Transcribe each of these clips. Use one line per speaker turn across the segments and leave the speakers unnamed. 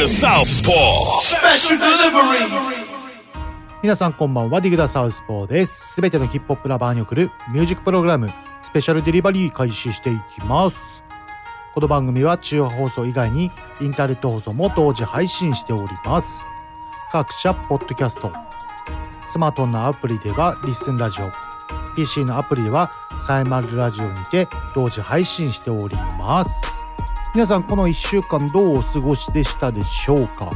The Southpaw.
Special delivery.
皆さんこんばんはディグダサウスポーです。すべてのヒップホップラバーに送るミュージックプログラムスペシャルデリバリー開始していきます。この番組は中央放送以外にインターネット放送も同時配信しております。各社ポッドキャスト。スマートフォンのアプリではリッスンラジオ。PC のアプリではサイマルラジオにて同時配信しております皆さんこの1週間どうお過ごしでしたでしょうか、ま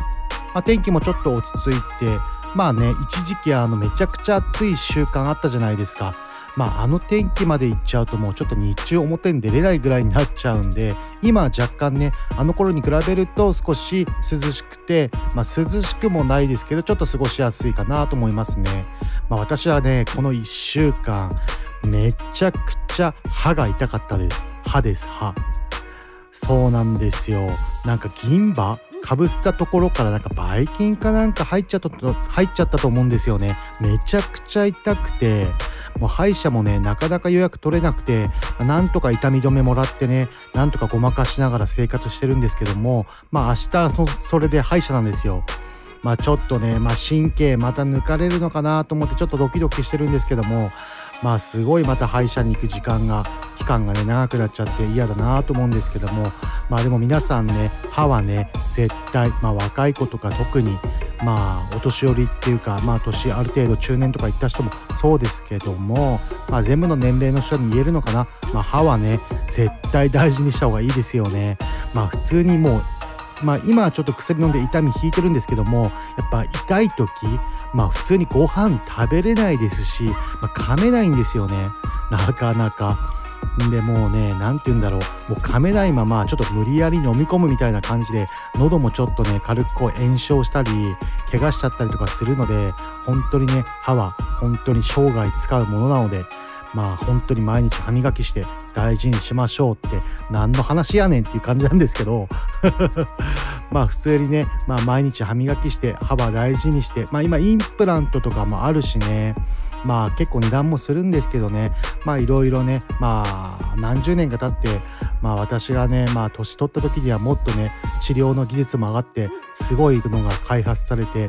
あ、天気もちょっと落ち着いてまあね一時期あのめちゃくちゃ暑い週間あったじゃないですか。まああの天気まで行っちゃうともうちょっと日中表に出れないぐらいになっちゃうんで今は若干ねあの頃に比べると少し涼しくてまあ涼しくもないですけどちょっと過ごしやすいかなと思いますね。まあ私はねこの1週間めちゃくちゃ歯が痛かったです。歯です歯。そうなんですよ。なんか銀歯？かぶったところからなんかばい菌かなんか入っちゃったと入っちゃったと思うんですよね。めちゃくちゃ痛くて。もう歯医者もねなかなか予約取れなくて。なんとか痛み止めもらってね。なんとかごまかしながら生活してるんですけども。まあ明日のそれで歯医者なんですよ。まあちょっとね、まあ、神経また抜かれるのかなと思ってちょっとドキドキしてるんですけどもまあすごいまた歯医者に行く時間が期間がね長くなっちゃって嫌だなと思うんですけどもまあでも皆さんね歯はね絶対まあ若い子とか特にまあお年寄りっていうかまあ年ある程度中年とか行った人もそうですけどもまあ全部の年齢の人に言えるのかな。まあ歯はね絶対大事にした方がいいですよね。まあ普通にもうまあ、今はちょっと薬飲んで痛み引いてるんですけどもやっぱ痛い時まあ普通にご飯食べれないですし、まあ、噛めないんですよねなかなか。でもうね何て言うんだろうもう噛めないままちょっと無理やり飲み込むみたいな感じで喉もちょっとね軽くこう炎症したり怪我しちゃったりとかするので本当にね歯は本当に生涯使うものなのでまあ本当に毎日歯磨きして大事にしましょうって何の話やねんっていう感じなんですけど。まあ普通にね、まあ、毎日歯磨きして歯は大事にしてまあ今インプラントとかもあるしね。まあ結構値段もするんですけどね。まあいろいろねまあ何十年か経ってまあ私がねまあ年取った時にはもっとね治療の技術も上がってすごいのが開発されて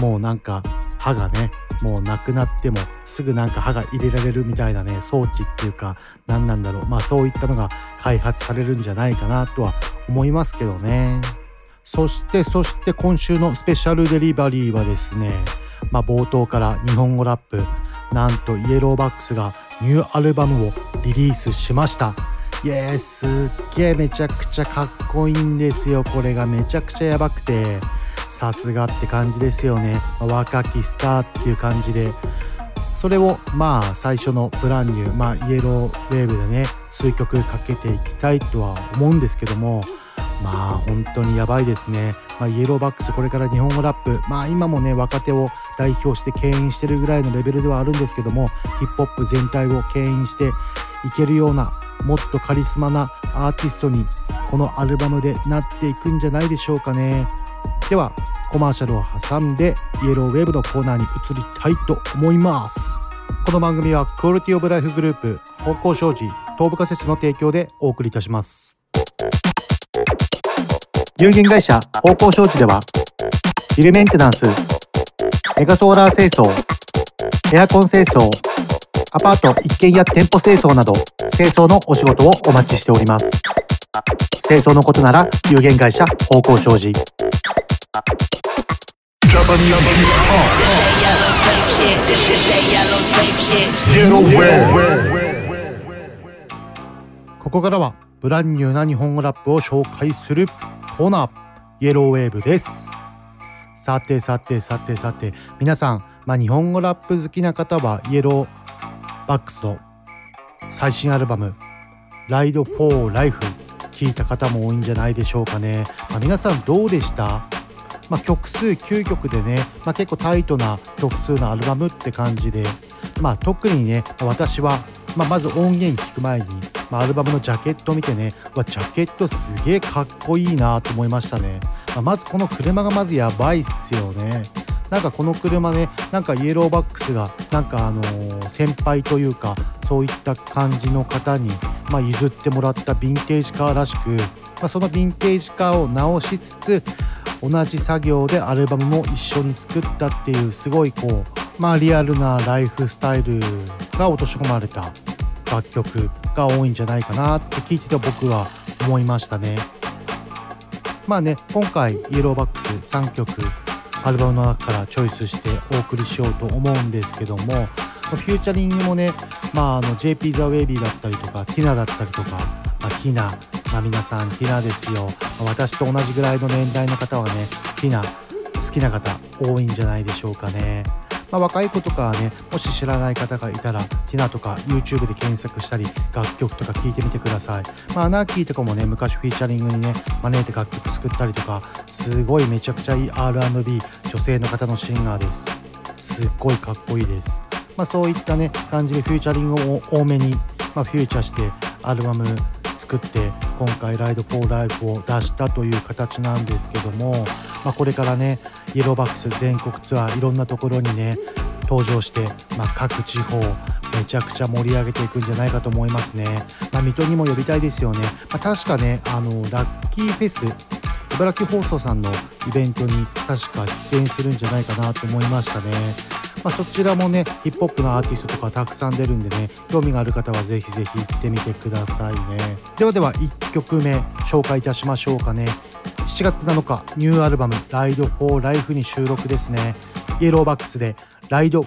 もうなんか歯がねもうなくなってもすぐなんか歯が入れられるみたいなね装置っていうか何なんだろう。まあそういったのが開発されるんじゃないかなとは思いますけどね。そしてそして今週のスペシャルデリバリーはですねまあ冒頭から日本語ラップなんとイエローバックスがニューアルバムをリリースしました。イエーすっげえめちゃくちゃかっこいいんですよ。これがめちゃくちゃやばくて。さすがって感じですよね。若きスターっていう感じで。それをまあ最初のブランニュー、まあ、イエローウェーブでね数曲かけていきたいとは思うんですけどもまあ本当にやばいですね、まあ、イエローバックスこれから日本語ラップ。まあ今もね若手を代表して牽引してるぐらいのレベルではあるんですけどもヒップホップ全体を牽引していけるようなもっとカリスマなアーティストにこのアルバムでなっていくんじゃないでしょうかね。ではコマーシャルを挟んでイエローウェーブのコーナーに移りたいと思います。この番組はクオリティオブライフグループ方向障子東部仮説の提供でお送りいたします。有限会社方向障子ではビルメンテナンスメガソーラー清掃エアコン清掃アパート一軒家店舗清掃など清掃のお仕事をお待ちしております清掃のことなら有限会社方向障子
Get away.
ここからはブランニューな日本語ラップを紹介するコーナーイエローウェーブです。さてさてさてさて皆さん、まあ、日本語ラップ好きな方はイエローバックスの最新アルバム「ライド・フォー・ライフ」聞いた方も多いんじゃないでしょうかね、まあ、皆さんどうでした？まあ、曲数9曲でね、まあ、結構タイトな曲数のアルバムって感じで、まあ、特にね私は、まあ、まず音源聴く前に、まあ、アルバムのジャケット見てねわジャケットすげえかっこいいなと思いましたね、まあ、まずこの車がまずやばいっすよね。なんかこの車ねなんかイエローバックスがなんかあの、先輩というかそういった感じの方に、まあ、譲ってもらったヴィンテージカーらしく、まあ、そのヴィンテージカーを直しつつ同じ作業でアルバムも一緒に作ったっていうすごいこうまあリアルなライフスタイルが落とし込まれた楽曲が多いんじゃないかなって聞いてて僕は思いましたねまあね今回イエローバックス3曲アルバムの中からチョイスしてお送りしようと思うんですけどもフューチャリングもね、まあ、あの JP ザ・ウェイビーだったりとかティナだったりとか、まあ、ティナ、まあ、皆さんティナですよ、私と同じぐらいの年代の方はねティナ好きな方多いんじゃないでしょうかね。まあ、若い子とかはねもし知らない方がいたらティナとか YouTube で検索したり楽曲とか聴いてみてください、まあ、アナーキーとかもね昔フィーチャリングにね招いて楽曲作ったりとかすごいめちゃくちゃいい R&B 女性の方のシンガーです。すっごいかっこいいです。まあ、そういったね感じでフューチャリングを多めに、まあ、フューチャーしてアルバム作って今回「ライド・フォー・ライフ」を出したという形なんですけども、まあ、これからねイエローバックス全国ツアーいろんなところにね登場して、まあ、各地方めちゃくちゃ盛り上げていくんじゃないかと思いますね、まあ、水戸にも呼びたいですよね、まあ、確かねあのラッキーフェス茨城放送さんのイベントに確か出演するんじゃないかなと思いましたね。まあ、そちらもねヒップホップのアーティストとかたくさん出るんでね興味がある方はぜひぜひ行ってみてくださいね。ではでは1曲目紹介いたしましょうかね。7月7日ニューアルバム「ライド・フォー・ライフ」に収録ですね。イエローバックスで「ライド・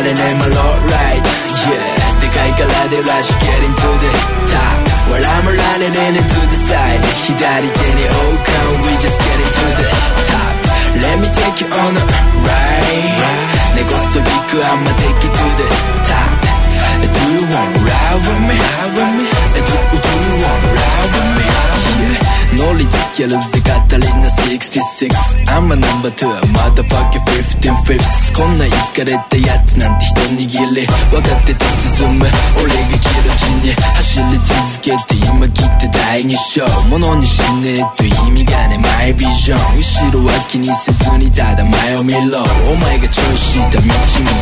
ウィズ・ミー」
riding in my low ride Yeah でかいからで rush getting to the top While I'm running in into the side 左手に王冠 we just getting to the top Let me take you on a ride 根こそぎく I'ma take you to the top Do you want ride with me? Do, do you want ride with me? 乗りつけるぜ語りな66 I'm a number two motherfucking 15 fifths. こんなイかれたやつなんて一握り。分かってて進む俺が切る地に。走り続けて今切って第二章。物にしねえと意味がねマイビジョン後ろは気にせずにただ前を見ろ。お前が調子した道に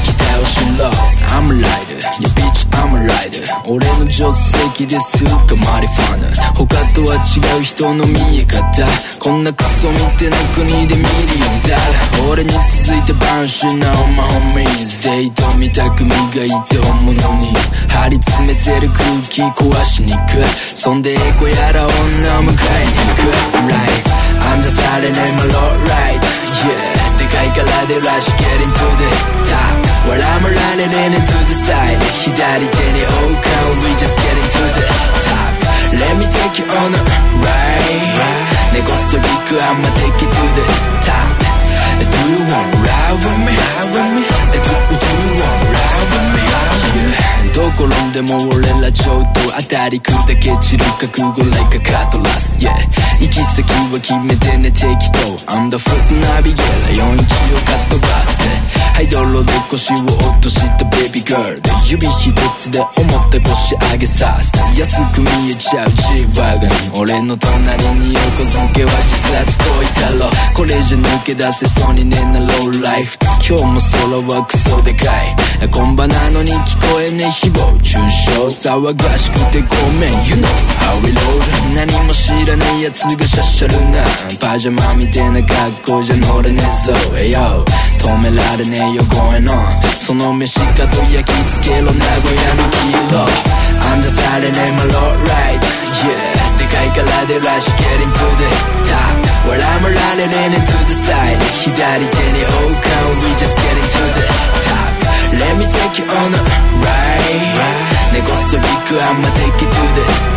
期待をしろ。I'm a rider. Yeah bitch I'm a rider. 俺の助手席ですかマリファナ他とは違う人の見え方こんなクソ見てな国でミリオンダラ俺に続いてバンシュな on my homies デート見た組がいて本物に張り詰めてる空気壊しに行くそんでエコやら女を迎えに行く Right I'm just riding in my low ride Yeah でかいからで rush getting to the top While I'm running in into the side 左手に王冠 We just getting to the top Let me take you on a ride 根こそぎく I'ma take you to the top Do you want ride with me? Do, do you want ride with me? Yeah どこ転んでも俺らちょっと当たり砕け散る覚悟 like a cutlass Yeah 行き先は決めてね適当。I'm the foot navigator 41をカットバスで。ハイドロで腰を落としたベビーガールで指一つで思って腰上げさせて。安く見えちゃう G ワゴン俺の隣に横付けは自殺行為だろ。これじゃ抜け出せそうにねえなローライフ。今日も空はクソでかい。コンバなのに聞こえねえ誹謗。中傷騒がしくてごめん。You know how we roll 何も知らねえ奴 がしゃしゃるなパジャマみてえな格好じゃ乗れねえぞ Hey yo 止められねえよ going on その飯かと焼き付けろ名古屋の黄色 I'm just riding in my low ride Yeah でかいからで rush getting to the top While I'm running in into the side 左手に王冠 We just getting to the top Let me take you on a ride 根こそぎく I'ma take you to the top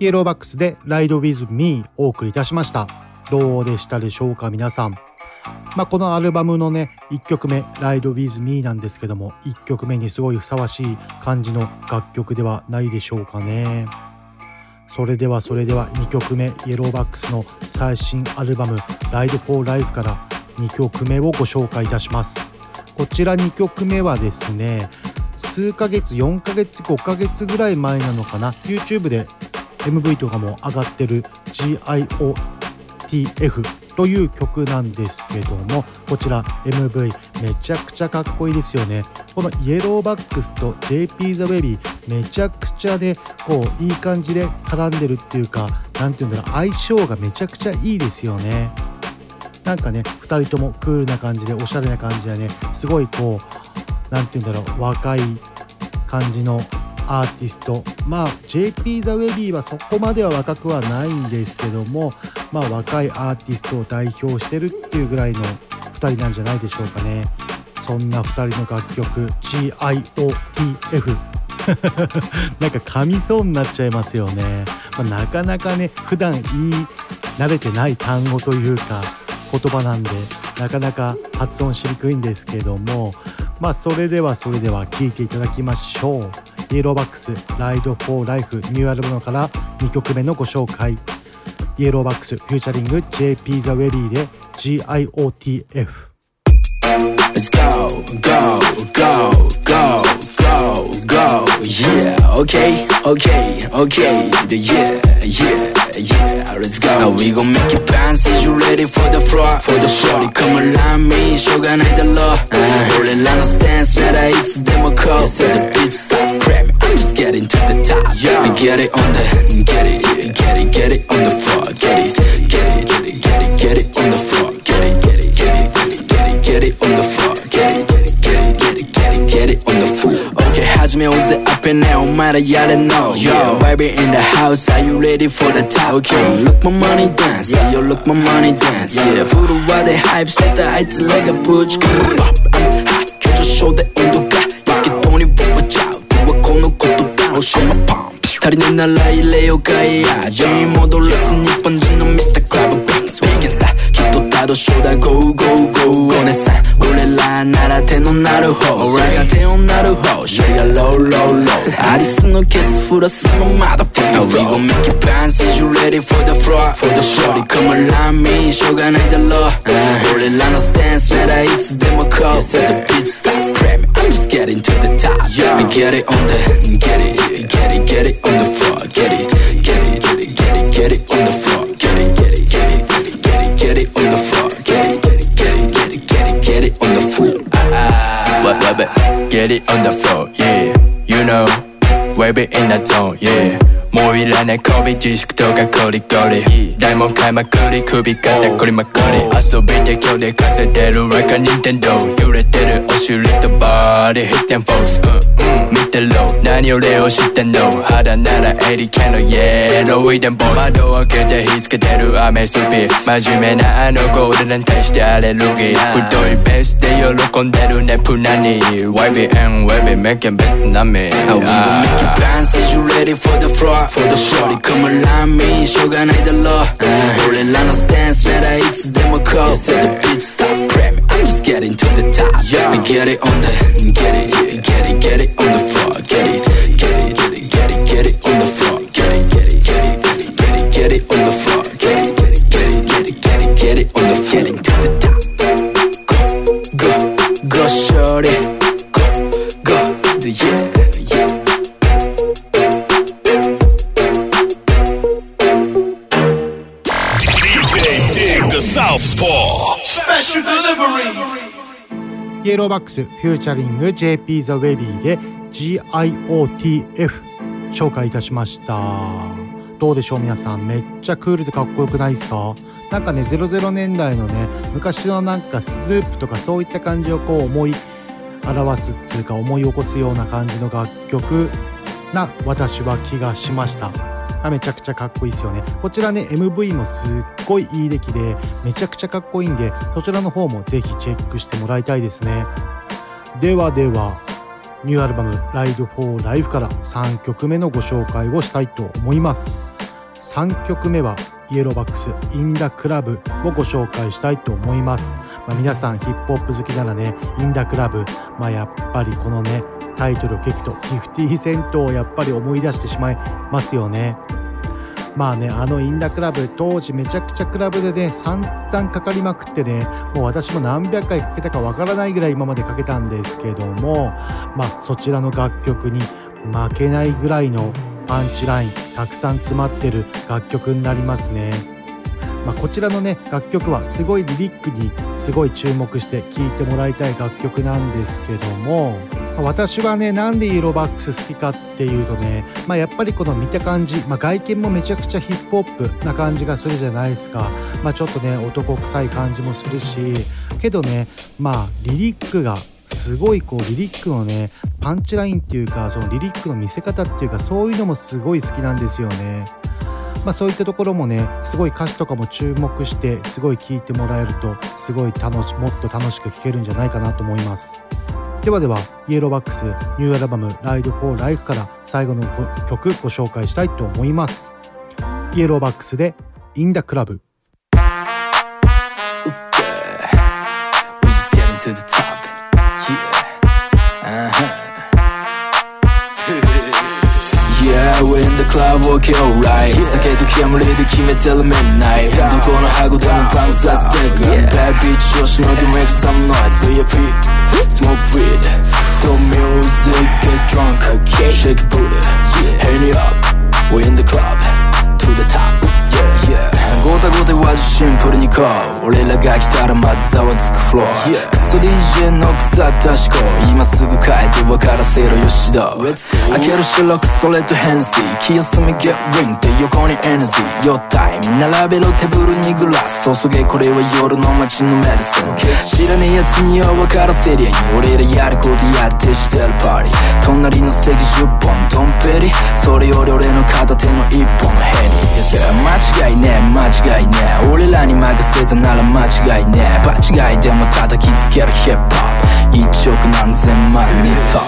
イエローバックスで Ride With Me お送りいたしました。どうでしたでしょうか皆さん。まあ、このアルバムのね、1曲目 Ride With Me なんですけども、1曲目にすごいふさわしい感じの楽曲ではないでしょうかね。それではそれでは2曲目イエローバックスの最新アルバム Ride for Life から2曲目をご紹介いたします。こちら2曲目はですね、数ヶ月、4ヶ月、5ヶ月ぐらい前なのかな、YouTube で MV とかも上がってる GIO tf という曲なんですけどもこちら MV めちゃくちゃかっこいいですよね。このイエローバックスと JP ザ・ウェビーめちゃくちゃねこういい感じで絡んでるっていうか何て言うんだろう相性がめちゃくちゃいいですよね。なんかね2人ともクールな感じでおしゃれな感じでねすごいこう何て言うんだろう若い感じのアーティスト。まあ JP ザ・ウェビーはそこまでは若くはないんですけどもまあ若いアーティストを代表してるっていうぐらいの2人なんじゃないでしょうかね。そんな2人の楽曲 GIOTF なんか噛みそうになっちゃいますよね、まあ、なかなかね普段言い慣れてない単語というか言葉なんでなかなか発音しにくいんですけどもまあそれではそれでは聴いていただきましょう。イエローバックスライド・フォー・ライフニューアルバムから2曲目のご紹介。イエローバックスフューチャリング JP ザ・ウェリーで GIOTF
Let's go, go, go, go, go. Yeah, okay, okay, okay. Yeah, yeah, yeah. Let's go. Now we gon' make you bounce. Is you ready for the floor? For the shorty, come around me. 쇼가 나의 law. Only line stance. 나라 it's demo call. Yes, the beat stop. Prem. I'm just getting to the top. Yeah, get it on the, get it, yeah, get it, get it on the floor. Get it, get it, get it, get it, get it on the floor. Get it, get it, get it, get it, get it, get it on the floor. Get it, get it, get it, get it, get it, get it on the floor. Okay, 하지마 옷을 앞에 내 엄마라 yell no. Yo, baby in the house, are you ready for the top? Okay, look my money dance, yeah, yo, look my money dance. Yeah, 부르와 내 hype, step the heights like a butch. Pop, I'm hot, 켜줘 shoulder 인도가 이게 돈이 부어져. 부어 고놓고 또 down, show my palm. 다리는 날라이 레오가이야 제 the single motherfucker. Now we gon' make it bounce. Is you ready for the fraud? For the shorty, come around me. Show Sugar night the law. Uh-huh. Hold it, line of stance, let I eat them a call. Said the bitch, stop cramming. I'm just getting to the top. Yeah, get it on the head and get it.
Wave it in the zone, yeah. いらない媚び自粛とかコリコリ大門買いまくり首肩こりまくり遊びで今日で稼いでる like a Nintendo. 揺れてるお尻とバーディ hit them folks、見てろ何俺を知ってんの肌ならエリカのイエローウィデンボス窓を開けて火つけてるアメスピ真面目なあのゴールデンに対してアレルギー太いベースで喜んでるねプナに YBN WebB making better なめ
Now we gon' make you bounce Is you ready for the floor? 的 shorty，哥们拉米，修改你的 law。Only line no stance，那台 it's demo said the bitch stop praying, I'm just getting to the top. Yeah, get it on the, get it, get it, get it on the floor, get it, get it, get it, get it, get it on the floor, get it, get it, get it, get it, get it on the floor, get it, get it, get it, get it, get it on the floor, getting to the top.
イエローバックスフューチャリング JP ザ・ウェビーで GIOTF 紹介いたしました。どうでしょう皆さん。めっちゃクールでかっこよくないですか？なんかね00年代のね昔のなんかスヌープとかそういった感じをこう思い表すっていうか思い起こすような感じの楽曲な私は気がしました。めちゃくちゃかっこいいですよね。こちらね MV もすっごいいい出来でめちゃくちゃかっこいいんでそちらの方もぜひチェックしてもらいたいですね。ではではニューアルバム「Ride for Life」から3曲目のご紹介をしたいと思います。3曲目はイエローバックス「インダクラブをご紹介したいと思います、まあ、皆さんヒップホップ好きならねインダクラブ。まあやっぱりこのねタイトルを聞くとギフティセントをやっぱり思い出してしまいますよねまあねあのインダクラブ当時めちゃくちゃクラブでね散々かかりまくってねもう私も何百回かけたかわからないぐらい今までかけたんですけどもまあそちらの楽曲に負けないぐらいのパンチラインたくさん詰まってる楽曲になりますね。まあ、こちらのね楽曲はすごいリリックにすごい注目して聴いてもらいたい楽曲なんですけども私はねなんでイエローバックス好きかっていうとね、まあ、やっぱりこの見た感じ、まあ、外見もめちゃくちゃヒップホップな感じがするじゃないですか、まあ、ちょっとね男臭い感じもするしけどねまあリリックがすごいこうリリックのねパンチラインっていうかそのリリックの見せ方っていうかそういうのもすごい好きなんですよね。まあ、そういったところもねすごい歌詞とかも注目してすごい聴いてもらえるとすごい楽しもっと楽しく聴けるんじゃないかなと思います。ではではイエローバックスニューアルバム「Ride for Life」から最後の曲ご紹介したいと思います。イエローバックスで「In the Club」
クラブ OK alright 酒と煙で決めてる midnight どこの箱でもパンクさせてく Bad bitch をしのぎ make some noise VIP Smoke weed Do music get drunk Shake booty Hang it up We in the club To the top Yeah yeah ごたごた言わずシンプルにこう俺らが来たらまずざわつくフロア、yeah. クソ DJ の腐った思考今すぐ帰って分からせろよしど開ける白くそれとヘンシー気休め get ring って横に NZ よったい並べろテーブルにグラス。注げこれは夜の街のメディセン知らねえ奴には分からせりゃいい俺らやることやってしてるパーティー隣の席10本ドンペリ。それより俺の片手の1本ヘニー間違いねえ間違いねえ。俺らに任せたなら間違いねえ。場違いでも叩きつけるヒップホップ1億何千万人と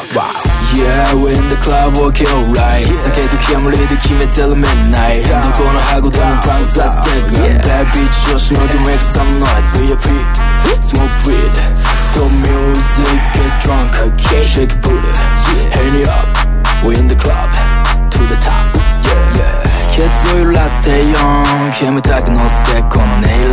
Yeah, we're in the club, okay, alright 酒と煙で決めてる midnight どこの箱でもパンクさせてく Bad bitch をしのぎ make some noise VIP Smoke weed Do music, get drunk Shake booty Hang it up We're in the club To the top Yeah, ツを揺らす低音煙たく乗せてこの音色。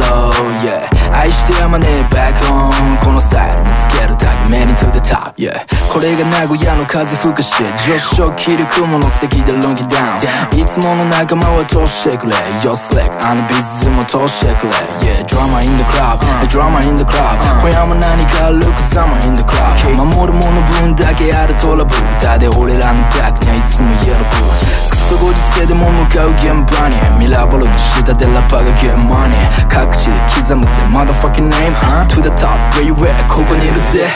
Yeah 愛してやまねえバックホーン。このスタイルにつけるタグメニ to the top Yeah これが名古屋の風吹くし。上昇切る雲の席でロンギダウンいつもの仲間は通してくれ。Yo slick あのビズも通してくれ。Yeah drama in the club drama in the club 今夜も何か歩く summer in the club 守るもの分だけあるトラブルだで俺らのバック。にはいつもイエローブークソご時世でも向かう現場にミラーボールの下でラッパーが get money 各地で刻むぜ motherfucking name huh? To the top where you at ここにいるぜ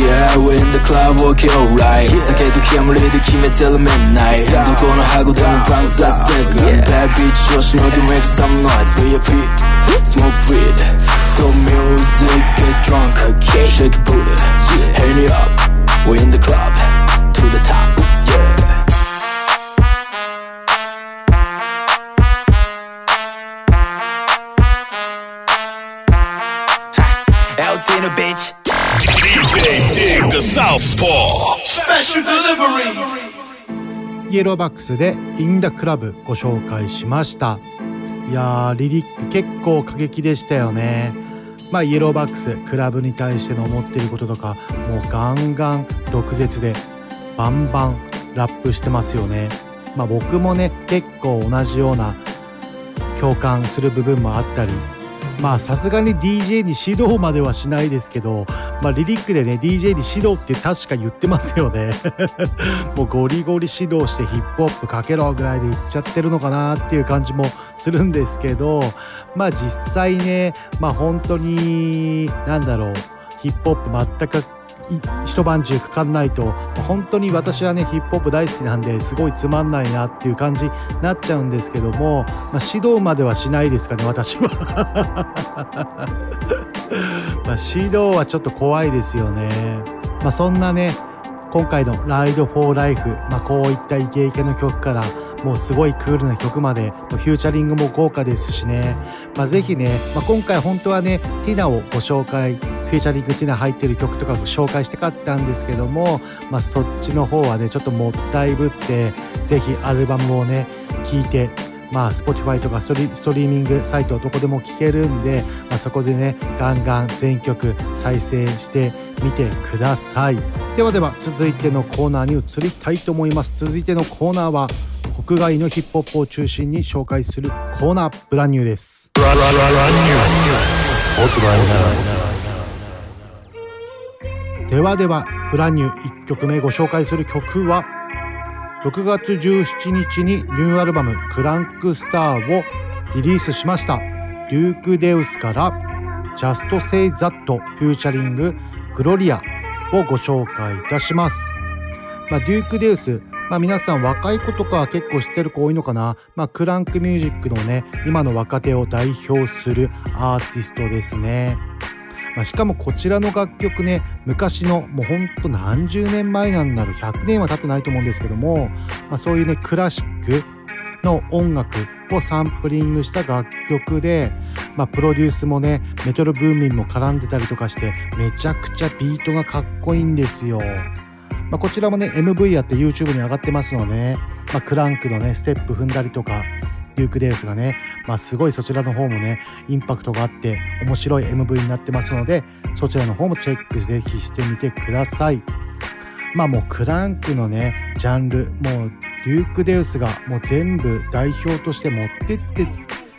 Yeah we're in the club okay alright 酒と煙で決めてる midnight どこの箱でもパンクさせてく Bad bitch をしのぎ make some noise VIP Smoke weed Do music get drunk Shake booty Hang it up We're in the club To the top
イエローバックスで「インダクラブご紹介しました。いやーリリック結構過激でしたよね。まあイエローバックスクラブに対しての思ってることとかもうガンガン毒舌でバンバンラップしてますよね。まあ僕もね結構同じような共感する部分もあったりまあさすがに DJ に指導まではしないですけど、まあ、リリックでね DJ に指導って確か言ってますよね。もうゴリゴリ指導してヒップホップかけろぐらいで言っちゃってるのかなっていう感じもするんですけどまあ実際ねまあ本当になんだろうヒップホップ全く一晩中かかんないと本当に私はねヒップホップ大好きなんですごいつまんないなっていう感じになっちゃうんですけども、まあ、指導まではしないですかね私は。まあ指導はちょっと怖いですよね、まあ、そんなね今回の「ライド・フォー・ライフ」まあ、こういったイケイケの曲からもうすごいクールな曲までフューチャリングも豪華ですしね、まあ、ぜひね、まあ、今回本当はねティナをご紹介フィーチャリングティナ入ってる曲とか紹介してかったんですけども、まあ、そっちの方はねちょっともったいぶってぜひアルバムをね聴いてまあ Spotify とかストリーミングサイトどこでも聴けるんで、まあ、そこでねガンガン全曲再生してみてください。ではでは続いてのコーナーに移りたいと思います。続いてのコーナーは国外のヒップホップを中心に紹介するコーナーブランニューです。ではではブランニュー1曲目ご紹介する曲は6月17日にニューアルバム「クランクスター」をリリースしました。デューク・デウスから「Just Say That」フューチャリング「グロリア」をご紹介いたします、まあ、デューク・デウスまあ、皆さん若い子とか結構知ってる子多いのかな、まあ、クランクミュージックのね今の若手を代表するアーティストですね。まあ、しかもこちらの楽曲ね昔のもうほんと何十年前なんだろう100年は経ってないと思うんですけども、まあ、そういうねクラシックの音楽をサンプリングした楽曲で、まあ、プロデュースもねメトロブーミンも絡んでたりとかしてめちゃくちゃビートがかっこいいんですよ。まあ、こちらもね MV やって YouTube に上がってますので、ね、まあ、クランクのねステップ踏んだりとかデュークデースがね、まあ、すごいそちらの方もねインパクトがあって面白い MV になってますのでそちらの方もチェックぜひしてみてください。まあもうクランクのねジャンルもうデュークデウスがもう全部代表として持ってって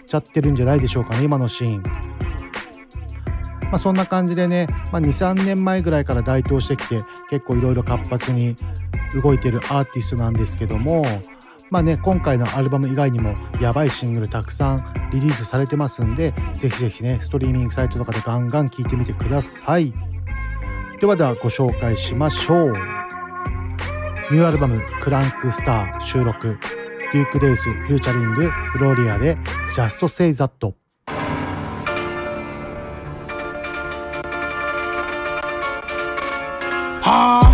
ちゃってるんじゃないでしょうかね今のシーン。まあ、そんな感じでね、まあ、23年前ぐらいから台頭してきて結構いろいろ活発に動いてるアーティストなんですけどもまあね今回のアルバム以外にもやばいシングルたくさんリリースされてますんでぜひぜひねストリーミングサイトとかでガンガン聴いてみてください。ではではご紹介しましょう。ニューアルバム「クランクスター」収録。デューク・デウスフューチャリンググローリアで「Just Say That」
Huh?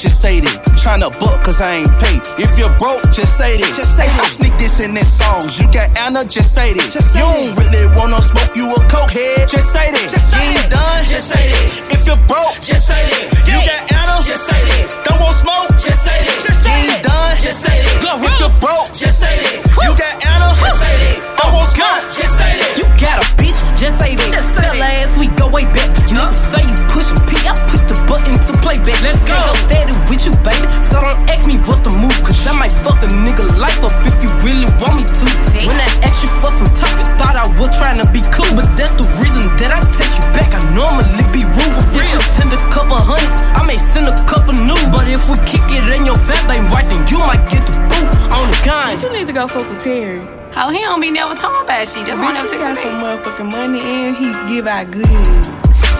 Just say that. Tryna book, cause I ain't paid. If you're broke, just say that. Just say stop sneak this in this songs. You got Anna, just say that. Just say you don't really wanna smoke, you a cokehead. Just say that. Just say you ain't done, just say that. If you're broke, just say that. You got Anna, just say that. Don't want smoke, just say that. Just say you ain't done, just say that. If you're broke, just say that. You got Anna, just say that. Don't want smoke, just say that.
You got a bitch, just say that. Just say that. ass we go way back. You niggas say you pushing P, I push the button to play back. Let's go. Go steady with you, baby. So don't ask me what's the move, cause I might fuck a nigga life up if you really want me to. When I asked you for some talk, you thought I was trying to be cool, but that's the reason that I take you back. I normally be rude for real. Send a couple hundreds, I may send a couple new, but if we kick it in your fat ain't right, then you might get the boot on the gun.
But You need to go fuck with Terry.
How he don't be never talking about shit. That's why I never
he
text
got
me.
some motherfucking money and he give out good.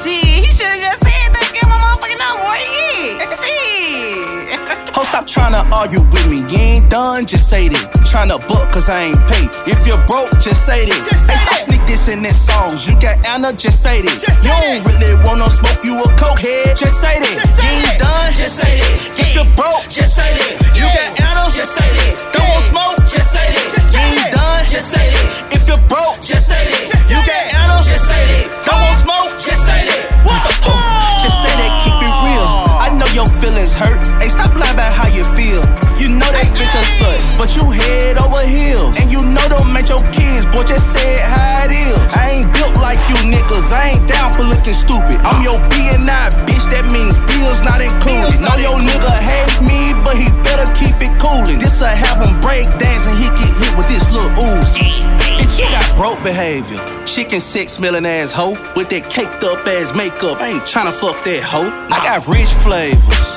Shit, he should've just said that. Get my motherfucking number where he is. Shit.
Ho, stop trying to argue with me. You ain't done, just say that. Tryna book, cause I ain't paid. If you're broke, just say that. Just say hey, stop sneak this in this songs. You got Anna, just say that. Just you don't really wanna smoke, you a cokehead. Just say that. Just you ain't done, just say that. If you're broke, just say that. You got Anna, just say that. Don't want smoke, just say that. You ain't done, just say that. If you're broke, just say that. You got Anna, just say that. Don't want smoke, just say that. What the fuck? Just say that, keep it real. I know your feelings hurt. Hey, stop lying about how you feel. You know that bitch a slut, but you head over heels. And you know don't make your kids, boy, just say it how it is. I ain't built like you niggas, I ain't down for looking stupid. I'm your B&I, bitch, that means bills not included. Know your nigga hate me, but he better keep it coolin'. This'll have him break dance and he get hit with this little ooze. Bitch, you got broke behavior. Chicken sex smelling ass hoe with that caked up ass makeup. I ain't tryna fuck that hoe. I got rich flavors,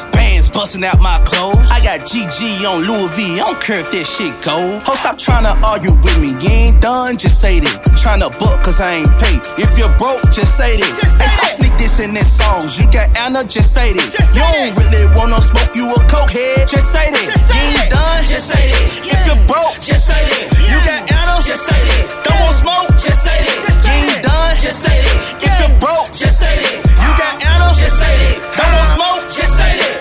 busting out my clothes. I got GG on Louis V, I don't care if that shit go. Ho, stop trying to argue with me, you ain't done, just say that. Tryna book, cause I ain't paid. If you're broke, just say that. Just say hey, stop sneak this in their songs, you got Anna, just say that. Just you don't really want no smoke, you a cokehead, just say that. Just say you ain't done, just say that. Yeah. If you're broke, just say that. Yeah. You got Anna, just say that. Don't want smoke, just say that. Just say you ain't done, just say that. If you're broke, just say that. You got Anna, just say that. Don't want smoke, just say that.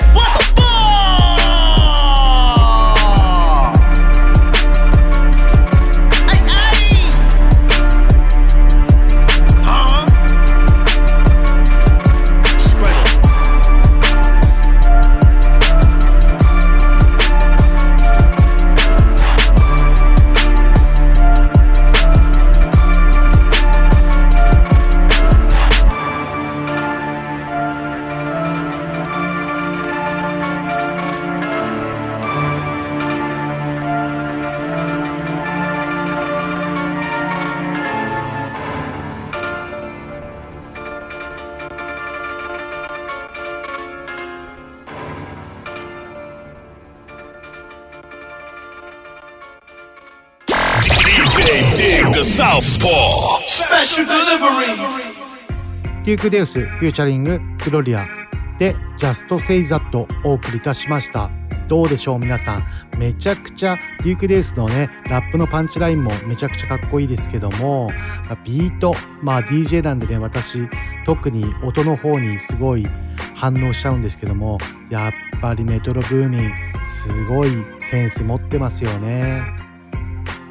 Duke Deuce featuring GloRilla で Just Say That お送りいたしました。どうでしょう皆さん。めちゃくちゃ Duke Deuce のねラップのパンチラインもめちゃくちゃかっこいいですけどもまビートまあ DJ なんでね私特に音の方にすごい反応しちゃうんですけどもやっぱりメトロブーミンすごいセンス持ってますよね。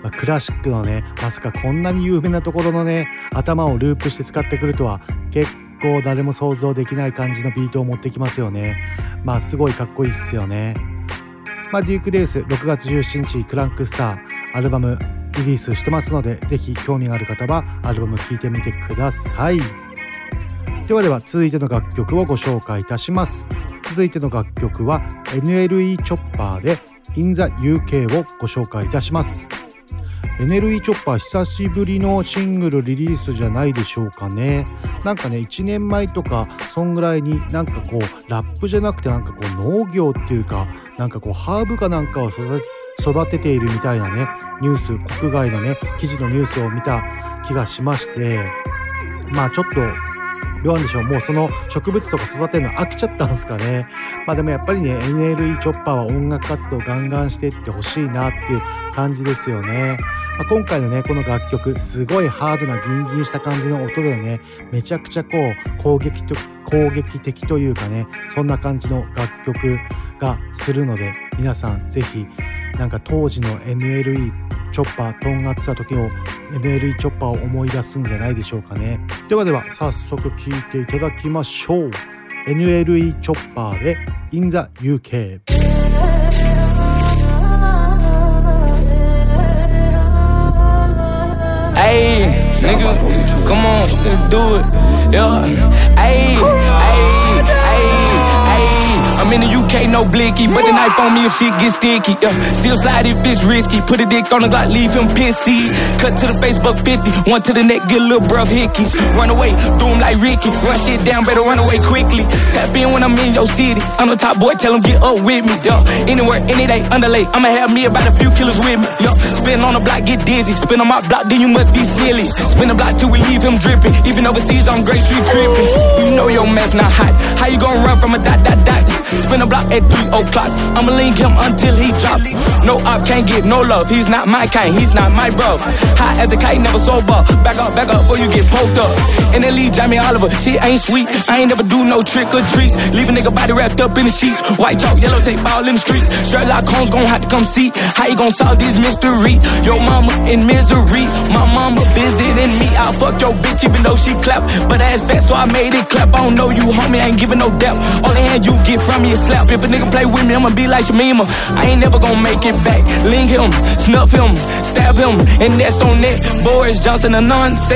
まあクラシックのねまさかこんなに有名なところのね頭をループして使ってくるとは結構誰も想像できない感じのビートを持ってきますよね。まあすごいかっこいいっすよね。まあデュークデウス6月17日クランクスターアルバムリリースしてますのでぜひ興味がある方はアルバム聴いてみてください。ではでは続いての楽曲をご紹介いたします。続いての楽曲は NLE チョッパーで In the UK をご紹介いたします。NLE チョッパー久しぶりのシングルリリースじゃないでしょうかね。なんかね1年前とかそんぐらいになんかこうラップじゃなくてなんかこう農業っていうかなんかこうハーブかなんかを育て育てているみたいなねニュース国外のね記事のニュースを見た気がしましてまあちょっとどうなんでしょう。もうその植物とか育てるの飽きちゃったんですかね。まあでもやっぱりね NLE チョッパーは音楽活動ガンガンしていってほしいなっていう感じですよね。まあ、今回のねこの楽曲すごいハードなギンギンした感じの音でねめちゃくちゃこう攻撃と攻撃的というかねそんな感じの楽曲がするので皆さんぜひなんか当時の NLE チョッパーとんがってた時の NLE チョッパーを思い出すんじゃないでしょうかね。ではでは早速聴いていただきましょう。NLE チョッパーで In the UK
nigga, come on, let's do it. Yeah, ayy. I'm in the UK, no blicky, but the knife on me if shit gets sticky. Yeah, still slide if it's risky. Put a dick on the Glock, leave him pissy. Cut to the Facebook 50, one to the neck, get a little bruv hickeys. Run away, do him like Ricky. Run shit down, better run away quickly. Tap in when I'm in your city. I'm the top boy, tell him get up with me. Yeah, anywhere, any day, underlay. I'ma have me about a few killers with me. Yeah, spin on the block, get dizzy. Spin on my block, then you must be silly. Spin the block till we leave him dripping. Even overseas on Great Street creeping. You know your mess not hot. How you gonna run from a dot, dot, dot? Spin a block at 3 o'clock. I'ma link him until he drop. No op can't get no love. He's not my kind, he's not my bro. High as a kite, never sober. Back up, back up before you get poked up. And then leave Jamie Oliver. Shit ain't sweet. I ain't never do no trick or treats. Leave a nigga body wrapped up in the sheets. White chalk, yellow tape all in the street. Sherlock Holmes gon' have to come see how you gon' solve this mystery. Your mama in misery. My mama than me. I fuck your bitch even though she clap. But ass fat, so I made it clap. I don't know you, homie. I ain't giving no depth. Only hand you get from me a slap. If a nigga play with me, I'ma be like Shamima. I ain't never gon' make it back. Link him, snuff him, stab him, and that's on that. Boris Johnson Nonce.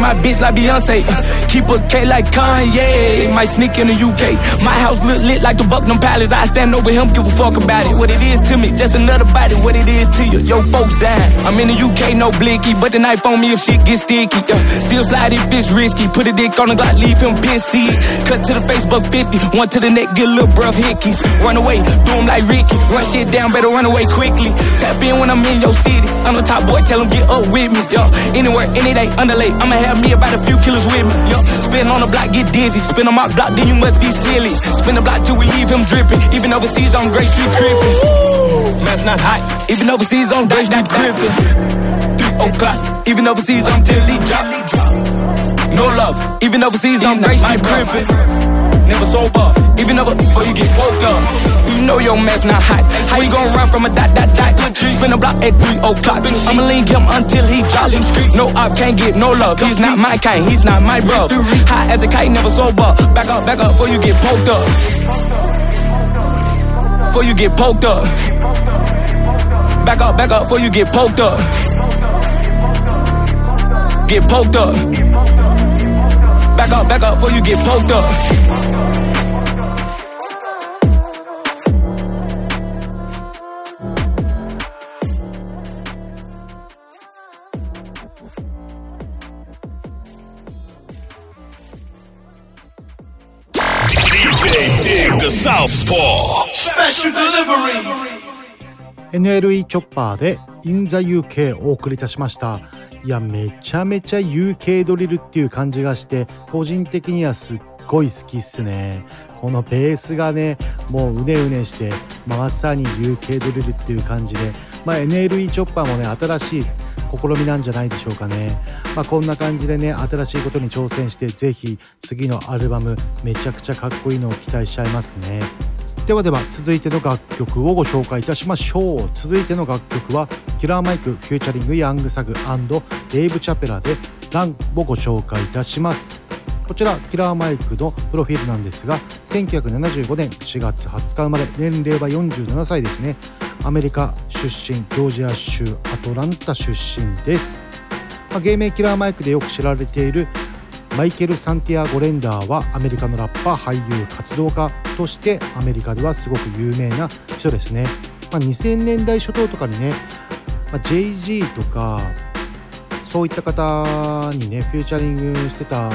My bitch like Beyonce. Keep a K like Kanye. Might sneak in the UK. My house look lit like the Buckingham Palace. I stand over him, give a fuck about it. What it is to me, just another body. What it is to you, yo folks dying. I'm in the UK, no blicky, but the knife on me if shit gets sticky. Yeah. Still slide if it's risky. Put a dick on the Glock, leave him pissy. Cut to the Facebook 50, one to the neck, get a little breath hickeys. Run away, do them like Ricky. Run shit down, better run away quickly. Tap in when I'm in your city. I'm the top boy, tell them get up with me. Yo, anywhere, any day, underlay. I'ma have me about a few killers with me. Yo, spin on the block, get dizzy. Spin on my block, then you must be silly. Spin the block till we leave him dripping. Even overseas on Great Street crippin'. Man's not hot. Even overseas on Great Street crippin'. Three o'clock. Even overseas on till he drop. No love. Even overseas on Great Street crippin'. Never sober. Even over before you get woke up. You know your man's not hot. How you gonna run from a dot dot dot? Spin the block at three o'clock. I'ma link him until he drop. No op can't get no love. He's not my kind. He's not my bro. High as a kite, never sober. Back up, back up before you get poked up. Before you get poked up. Back up, back up before you get poked up. Get poked up. Back up, back up before you get poked up.
NLE チョッパーで In the UK お送りいたしました。いやめちゃめちゃ UK ドリルっていう感じがして個人的にはすっごい好きっすね。このベースがねもううねうねしてまさに UK ドリルっていう感じで、まあ、NLE チョッパーもね新しい試みなんじゃないでしょうかね、まあ、こんな感じでね新しいことに挑戦して是非次のアルバムめちゃくちゃかっこいいのを期待しちゃいますね。ではでは続いての楽曲をご紹介いたしましょう。続いての楽曲はキラーマイク featuring ヤングサグデイブ・チャペルで Run をご紹介いたします。こちらキラーマイクのプロフィールなんですが1975年4月20日生まれ年齢は47歳ですね。アメリカ出身ジョージア州アトランタ出身です、まあ、芸名キラーマイクでよく知られているマイケル・サンティアゴ・レンダーはアメリカのラッパー俳優活動家としてアメリカではすごく有名な人ですね、まあ、2000年代初頭とかにね、まあ、JG とかそういった方にね featuring してた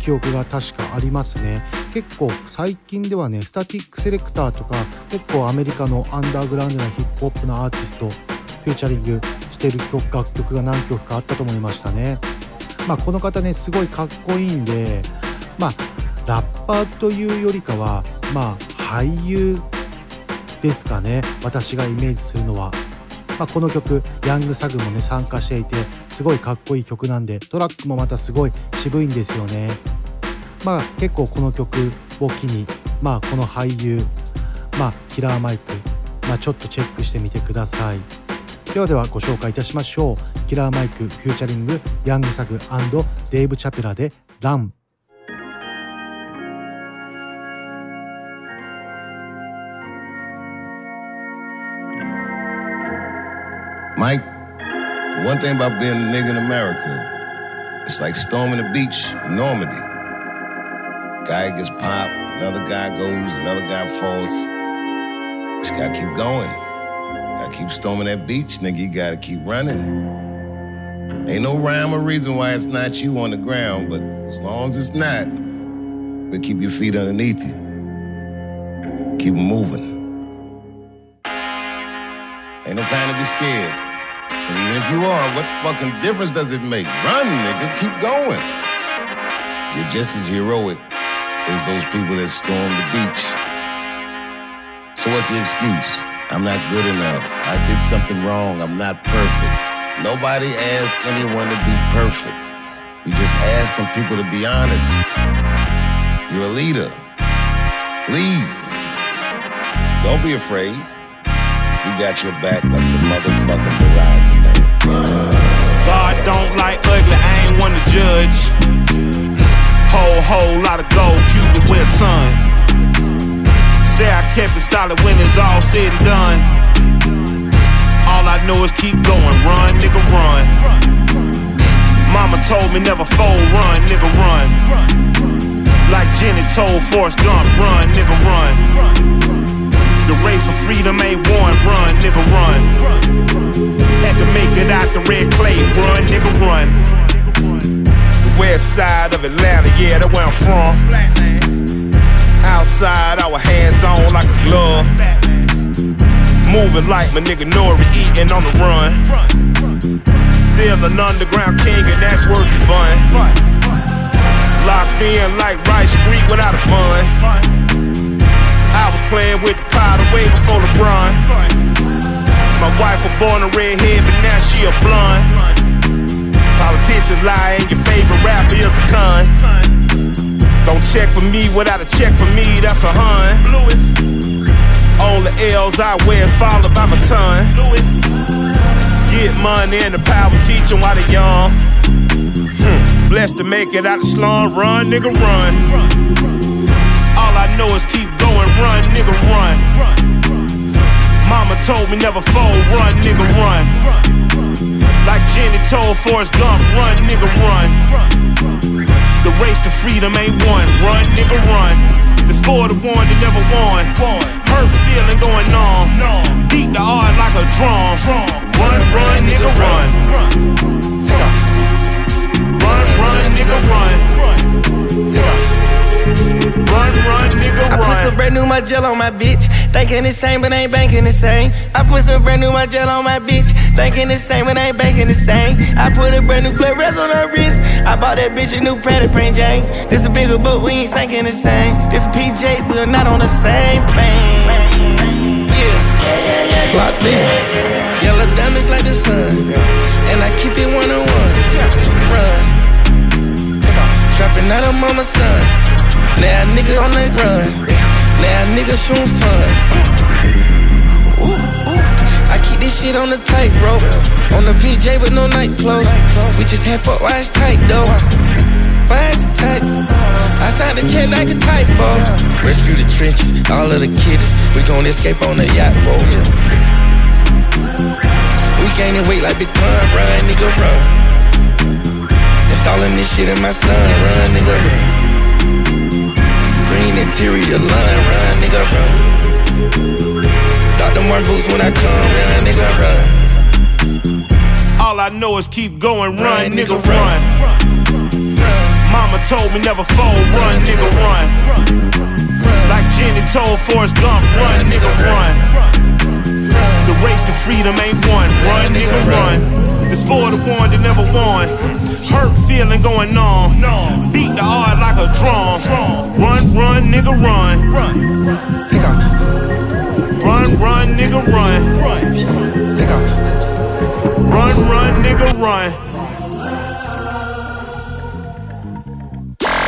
記憶が確かありますね。結構最近ではねスタティックセレクターとか結構アメリカのアンダーグラウンドなヒップホップのアーティスト featuring してる曲楽曲が何曲かあったと思いましたね。まあこの方ねすごいかっこいいんでまあラッパーというよりかはまあ俳優ですかね。私がイメージするのは。まあ、この曲ヤングサグもね参加していてすごいかっこいい曲なんでトラックもまたすごい渋いんですよね。まあ結構この曲を機にまあこの俳優まあキラーマイクまあちょっとチェックしてみてください。ではではご紹介いたしましょう。キラーマイク featuring ヤングサグデイブ・チャペラでラン。
Mike, the one thing about being a nigga in America, it's like storming the beach, Normandy. Guy gets popped, another guy goes, another guy falls. Just gotta keep going. Gotta keep storming that beach, nigga. You gotta keep running. Ain't no rhyme or reason why it's not you on the ground, but as long as it's not, but keep your feet underneath you. Keep moving. Ain't no time to be scared. And even if you are, what fucking difference does it make? Run, nigga. Keep going. You're just as heroic as those people that stormed the beach. So what's the excuse? I'm not good enough. I did something wrong. I'm not perfect. Nobody asked anyone to be perfect. We just asking people to be honest. You're a leader. Lead. Don't be afraid. We got your back like the motherfucking Verizon man.
God don't like ugly, I ain't one to judge. Whole, whole lot of gold Cuban with a ton. Say I kept it solid when it's all said and done. All I know is keep going, run, nigga, run. Mama told me never fold, run, nigga, run. Like Jenny told Forrest Gump, run, nigga, run. The race for freedom ain't won, run, nigga, run. Had to make it out the red clay, run, nigga, run. The west side of Atlanta, yeah, that's where I'm from. Outside, our hands on like a glove. Moving like my nigga Nori, eating on the run. Still an underground king, and that's worth the bun. Locked in like Rice Street without a bun. I was playing with the powder way before LeBron. My wife was born a redhead, but now she a blonde. Politicians lie, and your favorite rapper is a con. Don't check for me without a check for me, that's a hun. All the L's I wear is followed by my ton. Get money and the power teach them while they young. Hmm. Blessed to make it out the slum, run, nigga, run. All I know is keep run, nigga, run. Mama told me never fold, run, nigga, run. Like Jenny told Forrest Gump, run, nigga, run. The race to freedom ain't won, run, nigga, run. This for the one that never won. Hurt feeling going on. Beat the art like a drum. Run, run, nigga, run. Run, run, nigga, run. Run, run, nigga,
I put some brand new my gel on my bitch. Thinking the same, but ain't banking the same. I put some brand new my gel on my bitch. Thinking the same, but ain't banking the same. I put a brand new flip rest on her wrist. I bought that bitch a new Pratt Print Jane. This a bigger boat, we ain't sinking the same. This a PJ, we're not on the same plane. Yeah, locked in. Yellow diamonds like the sun. And I keep it one on one. Run. Trapping out of mama's son. Now nigga on the run. Now nigga shooting fun. I keep this shit on the tightrope. On the PJ with no night clothes. We just had foot wise tight though. Why tight? I signed a check like a typo. Rescue the trenches, all of the kiddies. We gon' escape on the yacht boat. We gaining weight like Big Pun. Run, nigga, run. Installing this shit in my son. Run, nigga, run. Interior line, run, nigga, run. Dr. Martin boots when I come, run, nigga, run.
All I know is keep going, run, nigga, run. Mama told me never fold, run, nigga, run. Like Jenny told Forrest Gump, run, nigga, run. The race to freedom ain't won, run, nigga, run. It's for the one that never won. Hurt feeling going on. Beat the art like a drum. Run, run, nigga, run.
Take off.
Run, run, nigga, run.
Take off.
Run, run, nigga, run.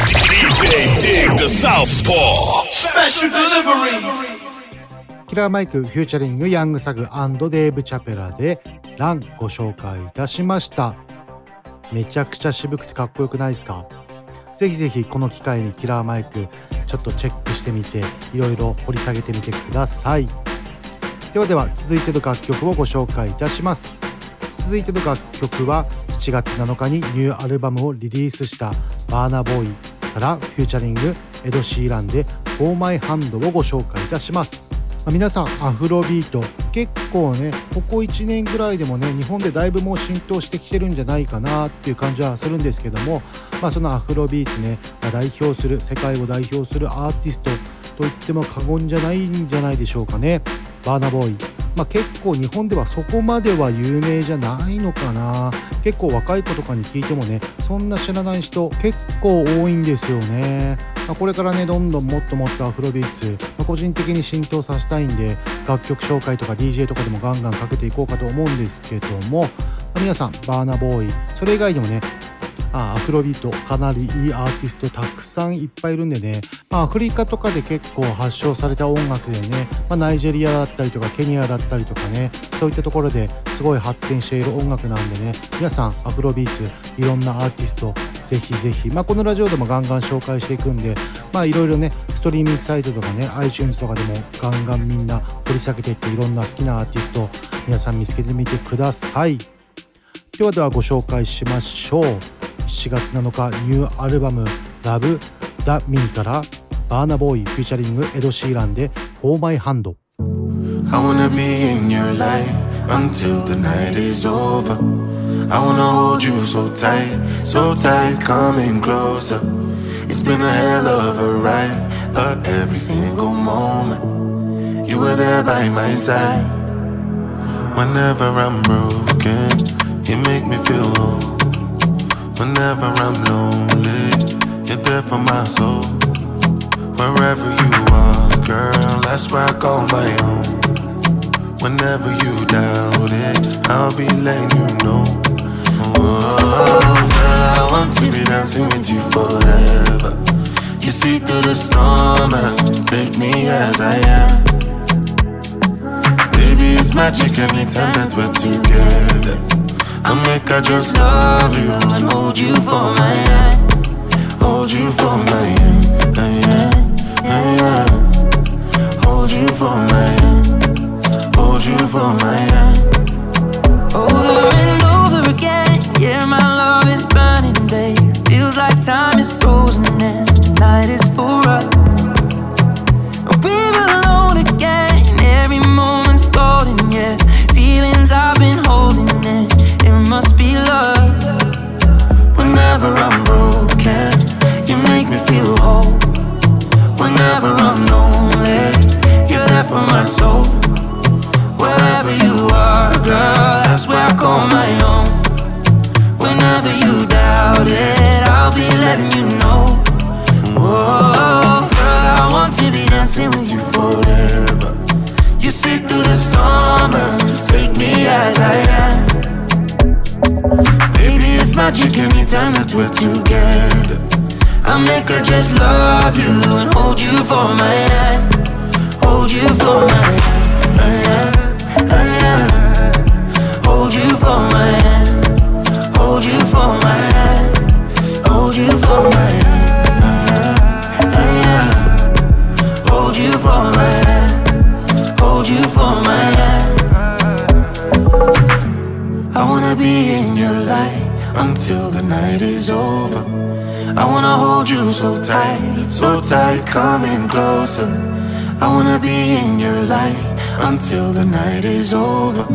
DJ Dig the Southpaw.
Special delivery.
キラーマイクフューチャリングヤングサグデーブ・チャペラでランご紹介いたしました。めちゃくちゃ渋くてかっこよくないですか？ぜひぜひこの機会にキラーマイクちょっとチェックしてみていろいろ掘り下げてみてください。ではでは続いての楽曲をご紹介いたします。続いての楽曲は7月7日にニューアルバムをリリースしたバーナボーイからフューチャリングエド・シーランで「フォーマイハンド」をご紹介いたします、皆さんアフロビート結構ねここ1年ぐらいでもね日本でだいぶもう浸透してきてるんじゃないかなっていう感じはするんですけども、まあ、そのアフロビーツね、ま、代表する世界を代表するアーティストと言っても過言じゃないんじゃないでしょうかね。バーナボーイ、まあ、結構日本ではそこまでは有名じゃないのかな。結構若い子とかに聞いてもねそんな知らない人結構多いんですよね、まあ、これからねどんどんもっともっとアフロビーツ、まあ、個人的に浸透させたいんで楽曲紹介とか DJ とかでもガンガンかけていこうかと思うんですけども、まあ、皆さんバーナボーイそれ以外にもねあアフロビートかなりいいアーティストたくさんいっぱいいるんでね、まあ、アフリカとかで結構発祥された音楽でね、まあ、ナイジェリアだったりとかケニアだったりとかねそういったところですごい発展している音楽なんでね。皆さんアフロビーツいろんなアーティストぜひぜひ、まあ、このラジオでもガンガン紹介していくんでいろいろねストリーミングサイトとかね iTunes とかでもガンガンみんな掘り下げていっていろんな好きなアーティスト皆さん見つけてみてください。ではではご紹介しましょう。7月7日ニューアルバム「ラブ・ダ・ミニ」からバーナボーイフューチャリングエド・シーランで「フォーマイ・ハンド」
I wanna be in your life until the night is over. I wanna hold you so tight, so tight, coming closer. It's been a hell of a ride, but every single moment you were there by my side. Whenever I'm broken, you make me feel whole. Whenever I'm lonely, you're there for my soul. Wherever you are, girl, that's where I call my own. Whenever you doubt it, I'll be letting you know. Oh, girl, I want to be dancing with you forever. You see through the storm and take me as I am. Baby, it's magic anytime that we're together. I make I just love you and hold you for my hand. Hold you for my hand. Hold you for my hand. Hold you for my hand.
Over and over again, yeah, my love is burning, babe. Feels like time
storm and take me as I am. Baby, it's magic anytime that we're together. I make her just love you and hold you for my hand. Hold you for my hand. Hold you for my hand. Hold you for my hand. Hold you for my hand. Hold you for my hand. Hold you for my hand. I wanna be in your light until the night is over. I wanna hold you so tight, so tight, coming closer. I wanna be in your light until the night is over,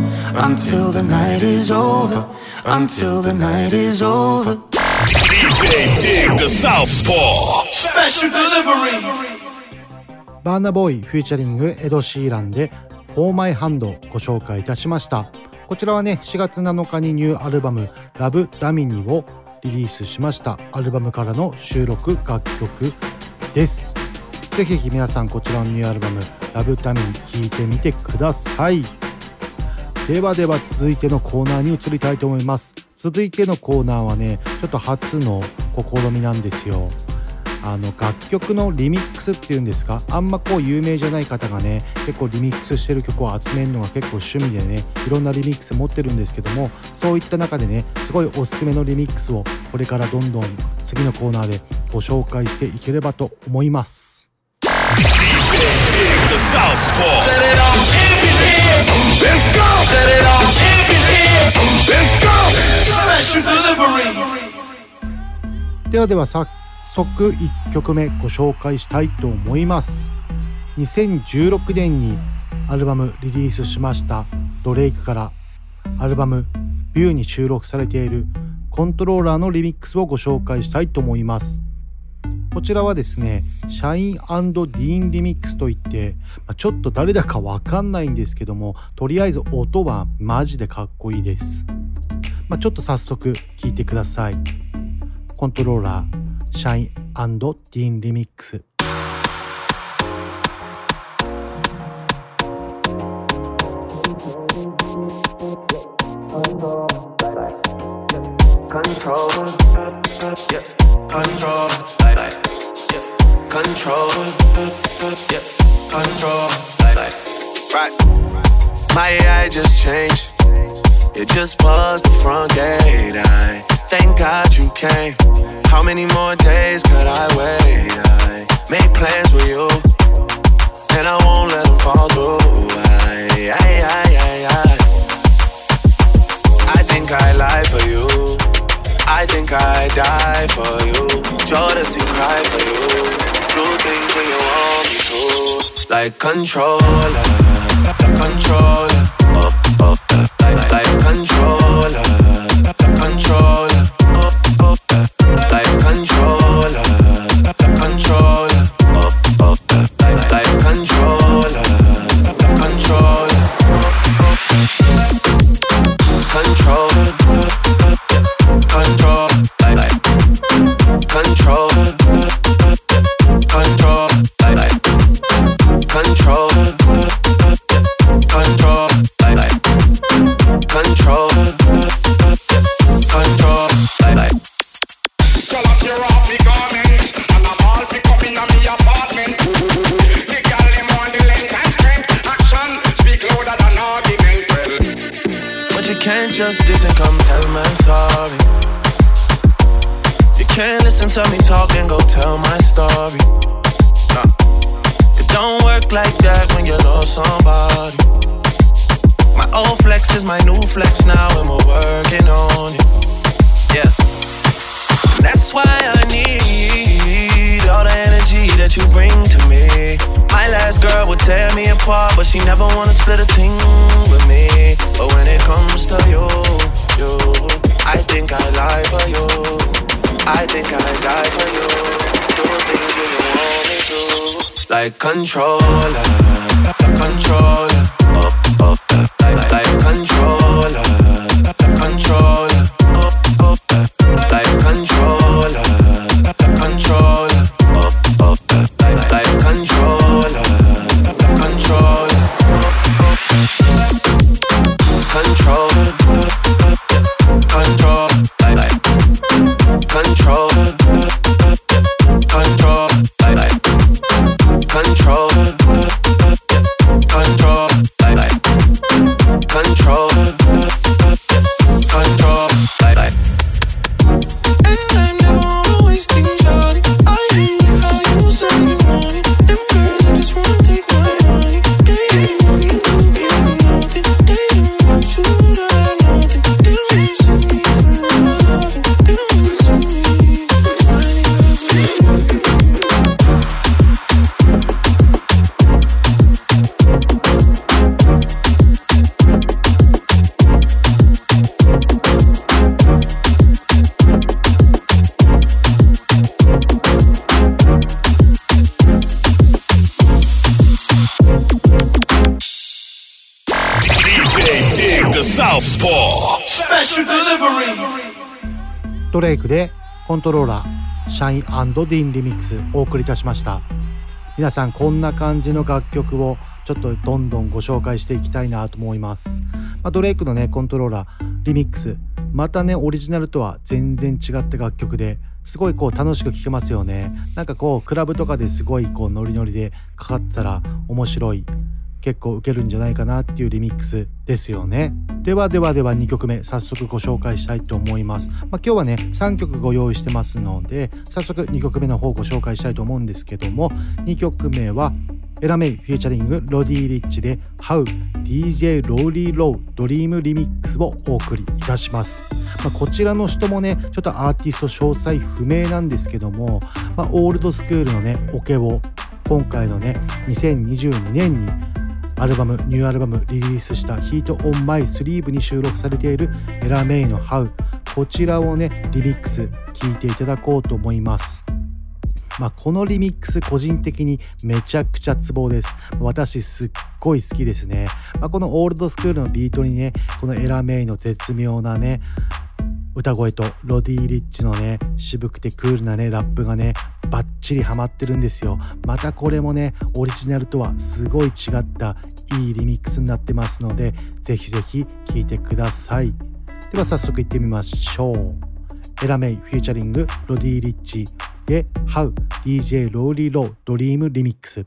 until the night is over, until the night is over.
DJ Dig the Southpaw.
Special delivery.
バーナボーイフューチャリングエド・シーランで「フォーマイハンド」ご紹介いたしました。こちらはね4月7日にニューアルバム「ラブ・ダミニ」をリリースしました。アルバムからの収録楽曲です。ぜひぜひ皆さんこちらのニューアルバム「ラブ・ダミニ」聴いてみてください。ではでは続いてのコーナーに移りたいと思います。続いてのコーナーはねちょっと初の試みなんですよ。あの楽曲のリミックスっていうんですか？あんまこう有名じゃない方がね結構リミックスしてる曲を集めるのが結構趣味でねいろんなリミックス持ってるんですけどもそういった中でねすごいおすすめのリミックスをこれからどんどん次のコーナーでご紹介していければと思います。ではでは早速1曲目ご紹介したいと思います。2016年にアルバムリリースしましたドレイクからアルバム「ビューに収録されているコントローラーのリミックスをご紹介したいと思います。こちらはですねシャインディーンリミックスといってちょっと誰だかわかんないんですけどもとりあえず音はマジでかっこいいです、まあ、ちょっと早速聴いてください。コントローラー。シャインディーンリミックス
Control, yeah, control, like, like, yeah, control, yeah, control, like, like, right. My AI just changed. It just buzzed the front gate. I thank God you came. How many more days could I wait? I make plans with you, and I won't let them fall through. I, I, I, I, I. I think I lie for you. I think I die for you. Jodeci cry for you. Do things when you want me to. Like controller, controller. Oh, oh, oh like, like controller, controller. Like apart, but she never wanna split a thing with me. But when it comes to you, you, I think I lie for you. I think I die for you. Do things you don't want me to. Like controller, controller, oh, oh, like, like, controller,
でコントローラーシャインディンリミックスお送りいたしました。皆さんこんな感じの楽曲をちょっとどんどんご紹介していきたいなと思います、まあ、ドレイクのねコントローラーリミックス。またねオリジナルとは全然違った楽曲ですごいこう楽しく聴けますよね。なんかこうクラブとかですごいこうノリノリでかかったら面白い。結構ウケるんじゃないかなっていうリミックスですよね。ではではでは2曲目早速ご紹介したいと思います、まあ、今日はね3曲ご用意してますので早速2曲目の方ご紹介したいと思うんですけども2曲目はエラメイ featuring ロディ・リッチで How DJ ローリー・ロードリームリミックスをお送りいたします、まあ、こちらの人もねちょっとアーティスト詳細不明なんですけども、まあ、オールドスクールのねオケを今回のね2022年にアルバムニューアルバムリリースした「Heat on My Sleeve」に収録されているエラ・メイの「How」こちらをねリミックス聴いていただこうと思いますまあ、このリミックス個人的にめちゃくちゃツボです。私すっごい好きですね。まあ、このオールドスクールのビートにね、このエラ・メイの絶妙なね、歌声とロディ・リッチのね、渋くてクールなね、ラップがね、バッチリハマってるんですよ。またこれもね、オリジナルとはすごい違ったいいリミックスになってますので、ぜひぜひ聴いてください。では早速いってみましょう。エラ・メイ featuring ロディ・リッチで How DJ ローリー・ロードリームリミックス。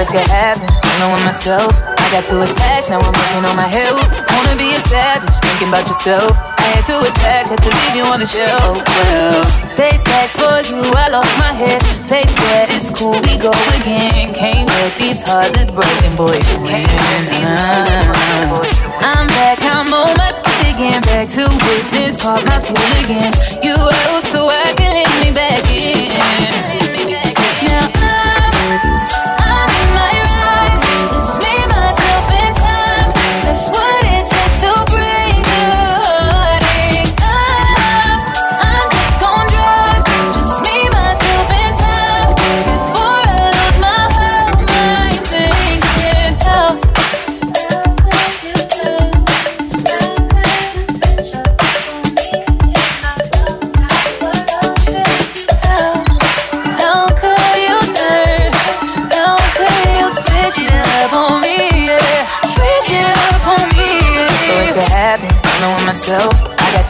Risk it happen. I'm knowing myself. I got too attached, now I'm working on my health. Wanna be a savage, thinking about yourself. I had to attack, had to leave you on the shelf. Oh, well, face facts for you, I lost my head. Face that it's cool, we go again. Can't let these heartless broken boys win. Uh-huh. I'm back, I'm on my again. Back to business, caught my fool again. You out so I can let me back in.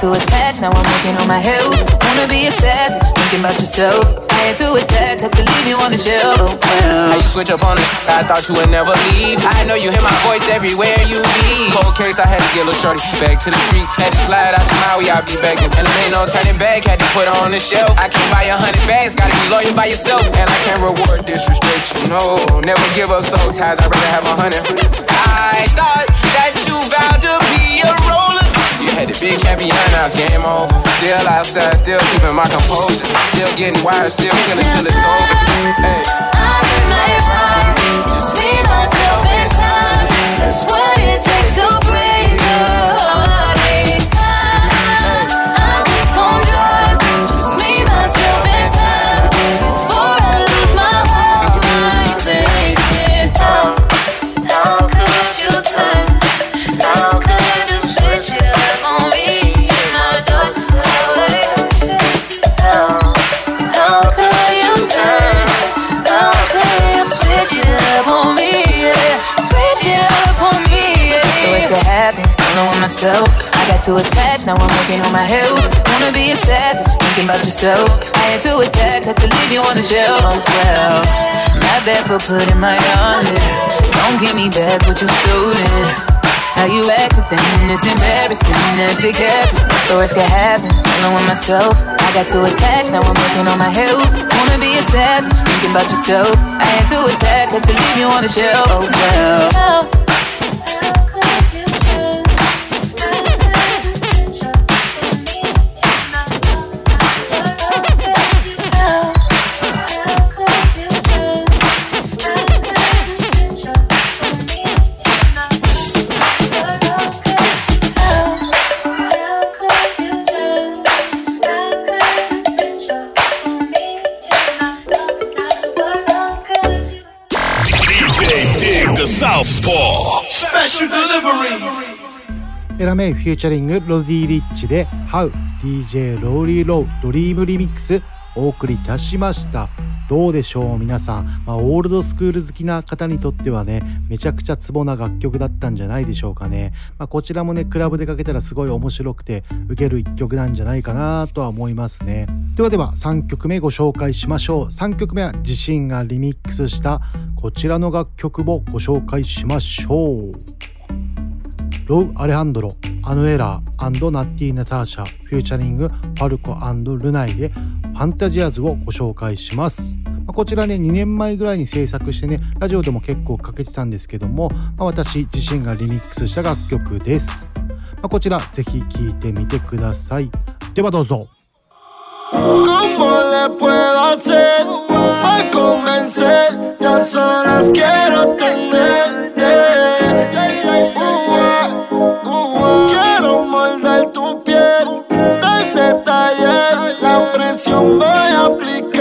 To attack, now I'm working on my health. Wanna be a savage, thinking about yourself. I had to attack, had to leave you on the shelf. Well,
you switch up on it? I thought you would never leave. I know you hear my voice everywhere you be. Cold case, I had to get a little shorty back to the streets. Had to slide out to Maui, I'll be begging. And there ain't no turning back, had to put her on the shelf. I can't buy a hundred bags, gotta be loyal by yourself. And I can't reward disrespect, you know. Never give up soul ties, I'd rather have a hundred. I thought that you vowed to be a roller. The big champion, now it's game over. Still outside, still keeping my composure. Still getting wired, still killing till it's over. Hey.
Just need myself in time. That's what it takes to break the health. Wanna be a savage, thinking about yourself. I had to attack, had to leave you on the shelf. Oh, well, my bad for putting my on it. Don't get me back what you stolen. How you acted then, it's embarrassing. That's it happen. Stories can happen, alone with myself. I got too attached, now I'm working on my health. Wanna be a savage, thinking about yourself. I had to attack, had to leave you on the shelf. Oh, well.
エラメイフューチャリングロディ・リッチで How DJ ローリー・ロードリームリミックスお送りいたしました。どうでしょう皆さん、まあ、オールドスクール好きな方にとってはねめちゃくちゃツボな楽曲だったんじゃないでしょうかね、まあ、こちらもねクラブでかけたらすごい面白くて受ける一曲なんじゃないかなとは思いますね。ではでは3曲目ご紹介しましょう。3曲目は自身がリミックスしたこちらの楽曲をご紹介しましょう。ロウ・アレハンドロ、アヌエラーナッティ・ナターシャ、フューチャリング、ファルコルナイで、 Fantasías をご紹介します。こちらね、2年前ぐらいに制作してね、ラジオでも結構かけてたんですけども、まあ私自身がリミックスした楽曲です。まあこちら、ぜひ聴いてみてください。ではどうぞ。
¿Cómo le puedo hacer para convencer? Ya solas quiero tenerte. Quiero morder tu piel del detalle. La presión voy a aplicarte.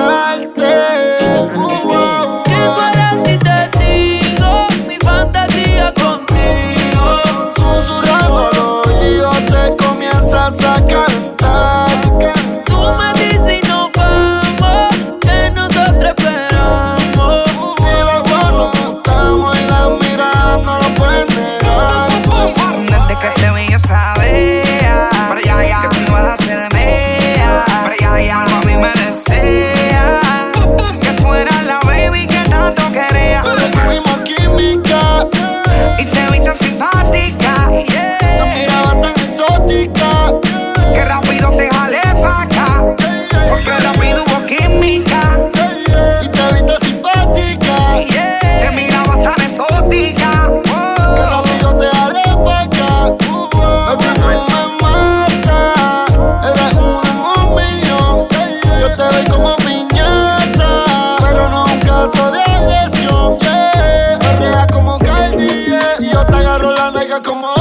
como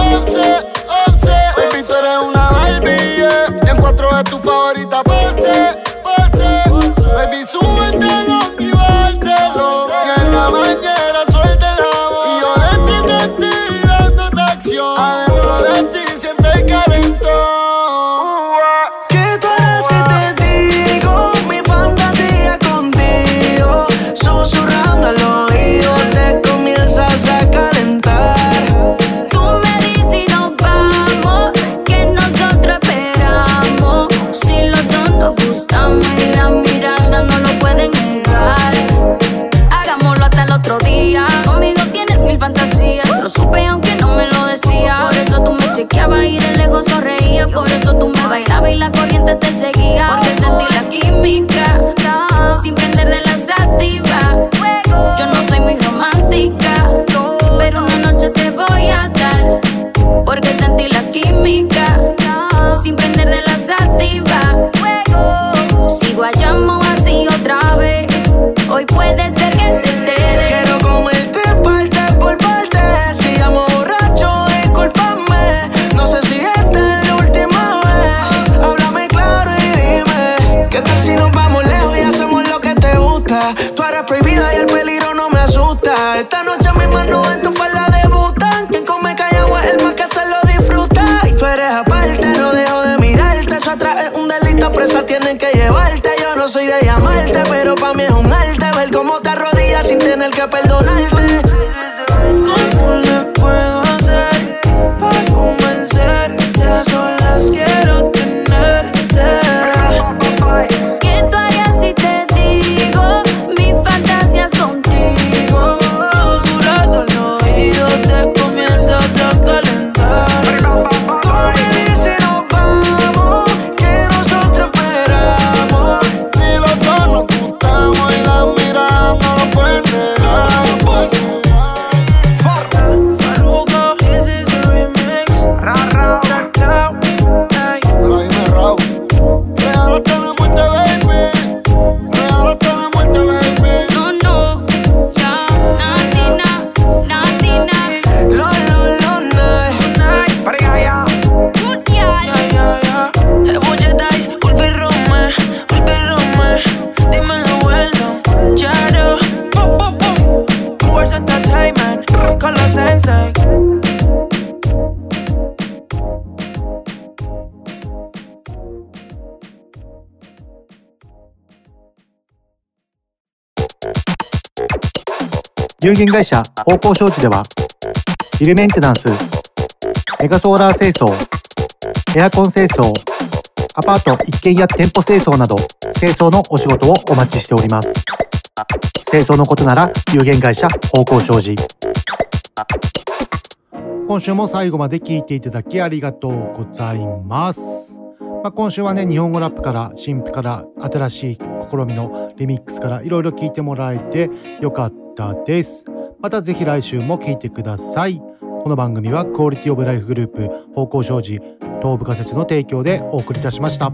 限会社方向商事ではビルメンテナンスメガソーラー清掃エアコン清掃アパート一軒家店舗清掃など清掃のお仕事をお待ちしております。清掃のことなら有限会社方向商事。今週も最後まで聞いていただきありがとうございます、まあ、今週はね日本語ラップから新譜から新しい試みのリミックスからいろいろ聞いてもらえてよかったですまたぜひ来週も聞いてくださいこの番組はクオリティオブライフグループ方向商事東部仮説の提供でお送りいたしました。